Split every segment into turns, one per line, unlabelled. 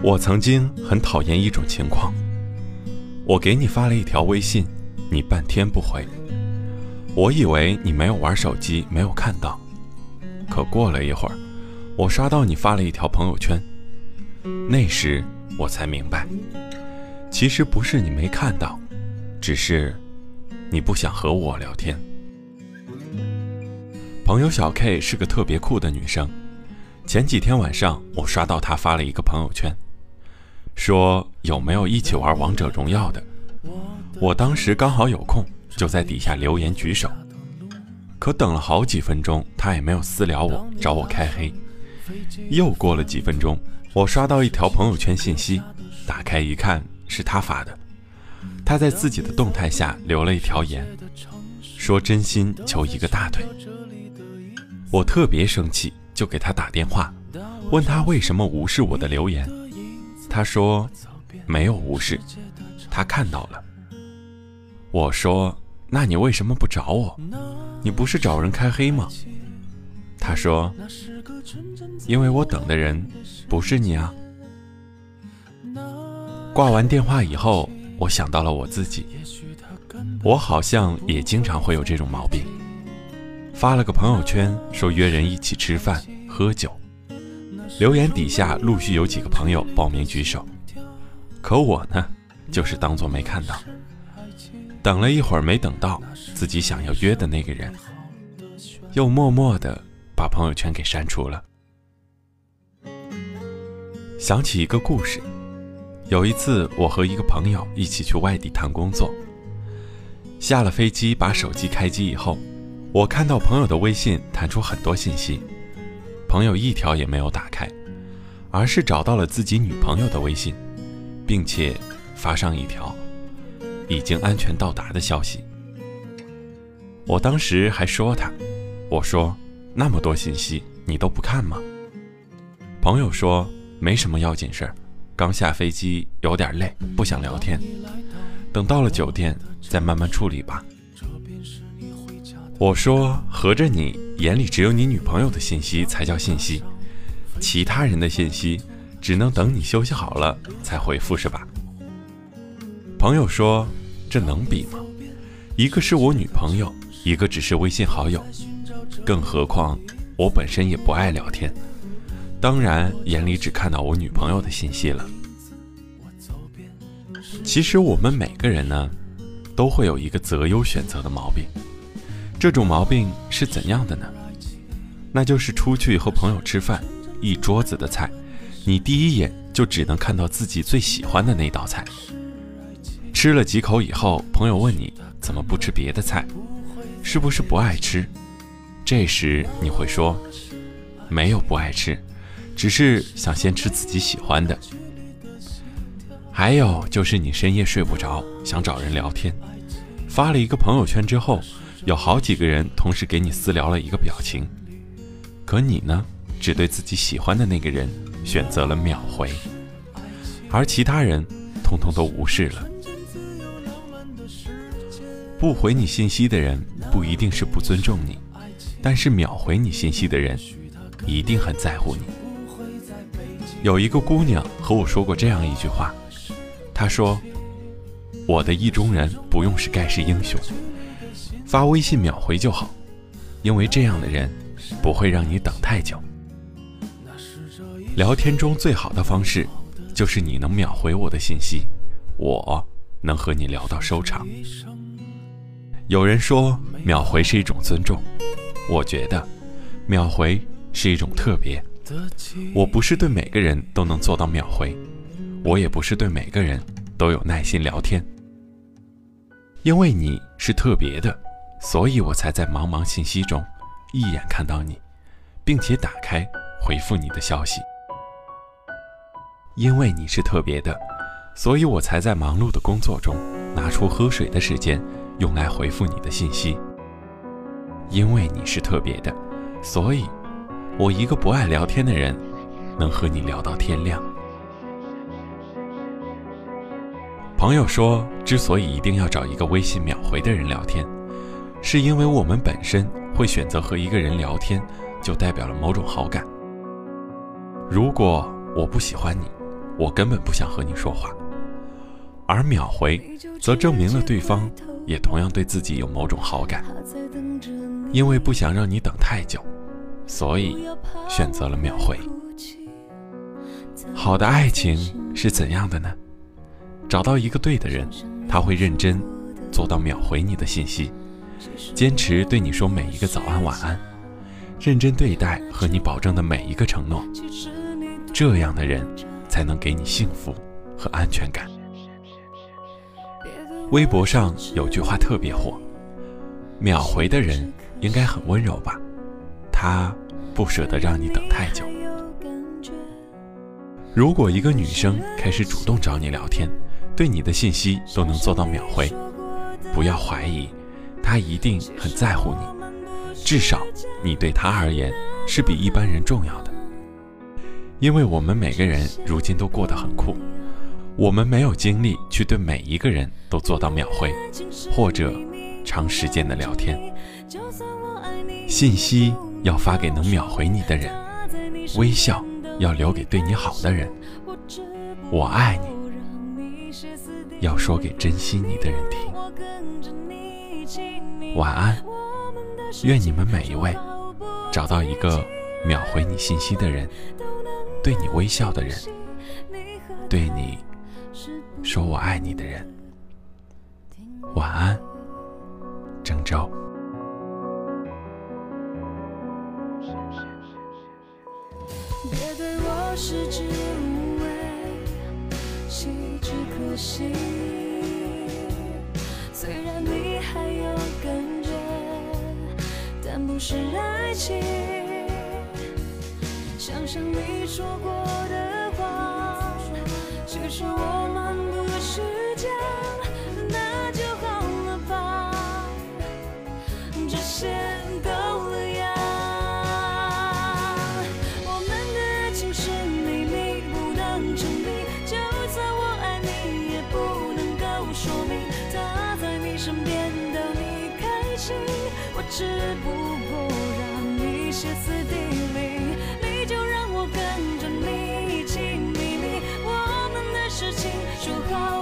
我曾经很讨厌一种情况，我给你发了一条微信，你半天不回，我以为你没有玩手机，没有看到。可过了一会儿，我刷到你发了一条朋友圈，那时我才明白，其实不是你没看到，只是你不想和我聊天。朋友小 K 是个特别酷的女生，前几天晚上我刷到他发了一个朋友圈，说有没有一起玩王者荣耀的。我当时刚好有空，就在底下留言举手。可等了好几分钟，他也没有私聊我，找我开黑。又过了几分钟，我刷到一条朋友圈信息，打开一看是他发的。他在自己的动态下留了一条言，说真心求一个大腿。我特别生气，就给他打电话，问他为什么无视我的留言。他说没有无视，他看到了。我说。那你为什么不找我？你不是找人开黑吗？他说：“因为我等的人不是你啊。”挂完电话以后，我想到了我自己，我好像也经常会有这种毛病。发了个朋友圈说约人一起吃饭喝酒，留言底下陆续有几个朋友报名举手，可我呢，就是当做没看到。等了一会儿没等到自己想要约的那个人，又默默的把朋友圈给删除了。想起一个故事，有一次我和一个朋友一起去外地谈工作，下了飞机把手机开机以后，我看到朋友的微信弹出很多信息，朋友一条也没有打开，而是找到了自己女朋友的微信，并且发上一条。已经安全到达的消息。我当时还说他，我说那么多信息你都不看吗？朋友说没什么要紧事儿，刚下飞机有点累，不想聊天，等到了酒店再慢慢处理吧。我说合着你眼里只有你女朋友的信息才叫信息，其他人的信息只能等你休息好了才回复是吧？朋友说：“这能比吗？一个是我女朋友，一个只是微信好友，更何况我本身也不爱聊天，当然眼里只看到我女朋友的信息了。其实我们每个人呢，都会有一个择优选择的毛病。这种毛病是怎样的呢？那就是出去和朋友吃饭，一桌子的菜，你第一眼就只能看到自己最喜欢的那道菜。”吃了几口以后，朋友问你怎么不吃别的菜，是不是不爱吃？这时你会说，没有不爱吃，只是想先吃自己喜欢的。还有就是你深夜睡不着，想找人聊天，发了一个朋友圈之后，有好几个人同时给你私聊了一个表情，可你呢，只对自己喜欢的那个人选择了秒回，而其他人通通都无视了。不回你信息的人不一定是不尊重你，但是秒回你信息的人一定很在乎你。有一个姑娘和我说过这样一句话，她说：“我的意中人不用是盖世英雄，发微信秒回就好，因为这样的人不会让你等太久。聊天中最好的方式就是你能秒回我的信息，我能和你聊到收场。”有人说秒回是一种尊重，我觉得秒回是一种特别。我不是对每个人都能做到秒回，我也不是对每个人都有耐心聊天。因为你是特别的，所以我才在茫茫信息中一眼看到你，并且打开回复你的消息。因为你是特别的，所以我才在忙碌的工作中拿出喝水的时间。用来回复你的信息，因为你是特别的，所以，我一个不爱聊天的人，能和你聊到天亮。朋友说，之所以一定要找一个微信秒回的人聊天，是因为我们本身会选择和一个人聊天，就代表了某种好感。
如果我不喜欢你，我根本不想和你说话。而秒回则证明了对方也同样对自己有某种好感，因为不想让你等太久，所以选择了秒回。好的爱情是怎样的呢？找到一个对的人，他会认真做到秒回你的信息，坚持对你说每一个早安晚安，认真对待和你保证的每一个承诺。这样的人才能给你幸福和安全感。微博上有句话特别火：“秒回的人应该很温柔吧？他不舍得让你等太久。”如果一个女生开始主动找你聊天，对你的信息都能做到秒回，不要怀疑，他一定很在乎你，至少你对他而言是比一般人重要的。因为我们每个人如今都过得很酷。我们没有精力去对每一个人都做到秒回，或者长时间的聊天。信息要发给能秒回你的人，微笑要留给对你好的人。我爱你，要说给珍惜你的人听。晚安，愿你们每一位找到一个秒回你信息的人，对你微笑的人，对你。说我爱你的人，晚安，郑州。别对我食之无味，弃之可惜。不是爱情。想想你说过的话，其实我们。是家，那就好了吧，这些歇斯底里，你就让我跟着你一起秘密我们的事情，说好。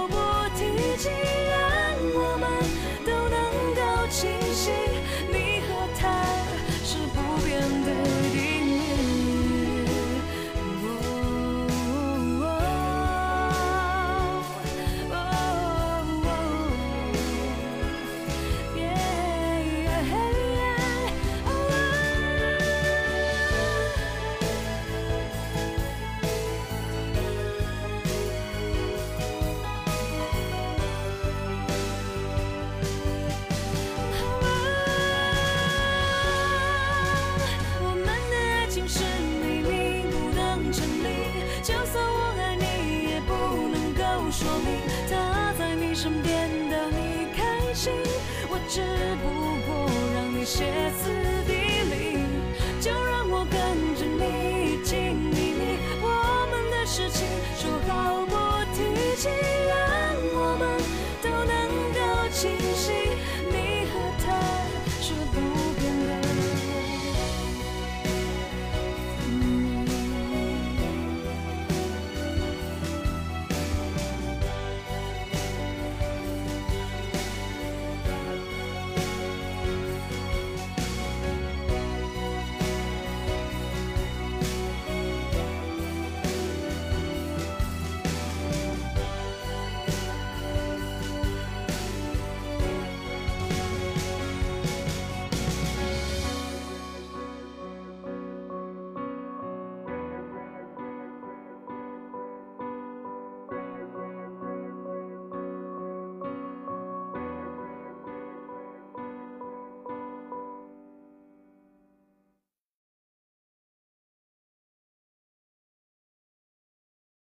身边的你开心，我只不过让你歇斯底里，就让我跟着。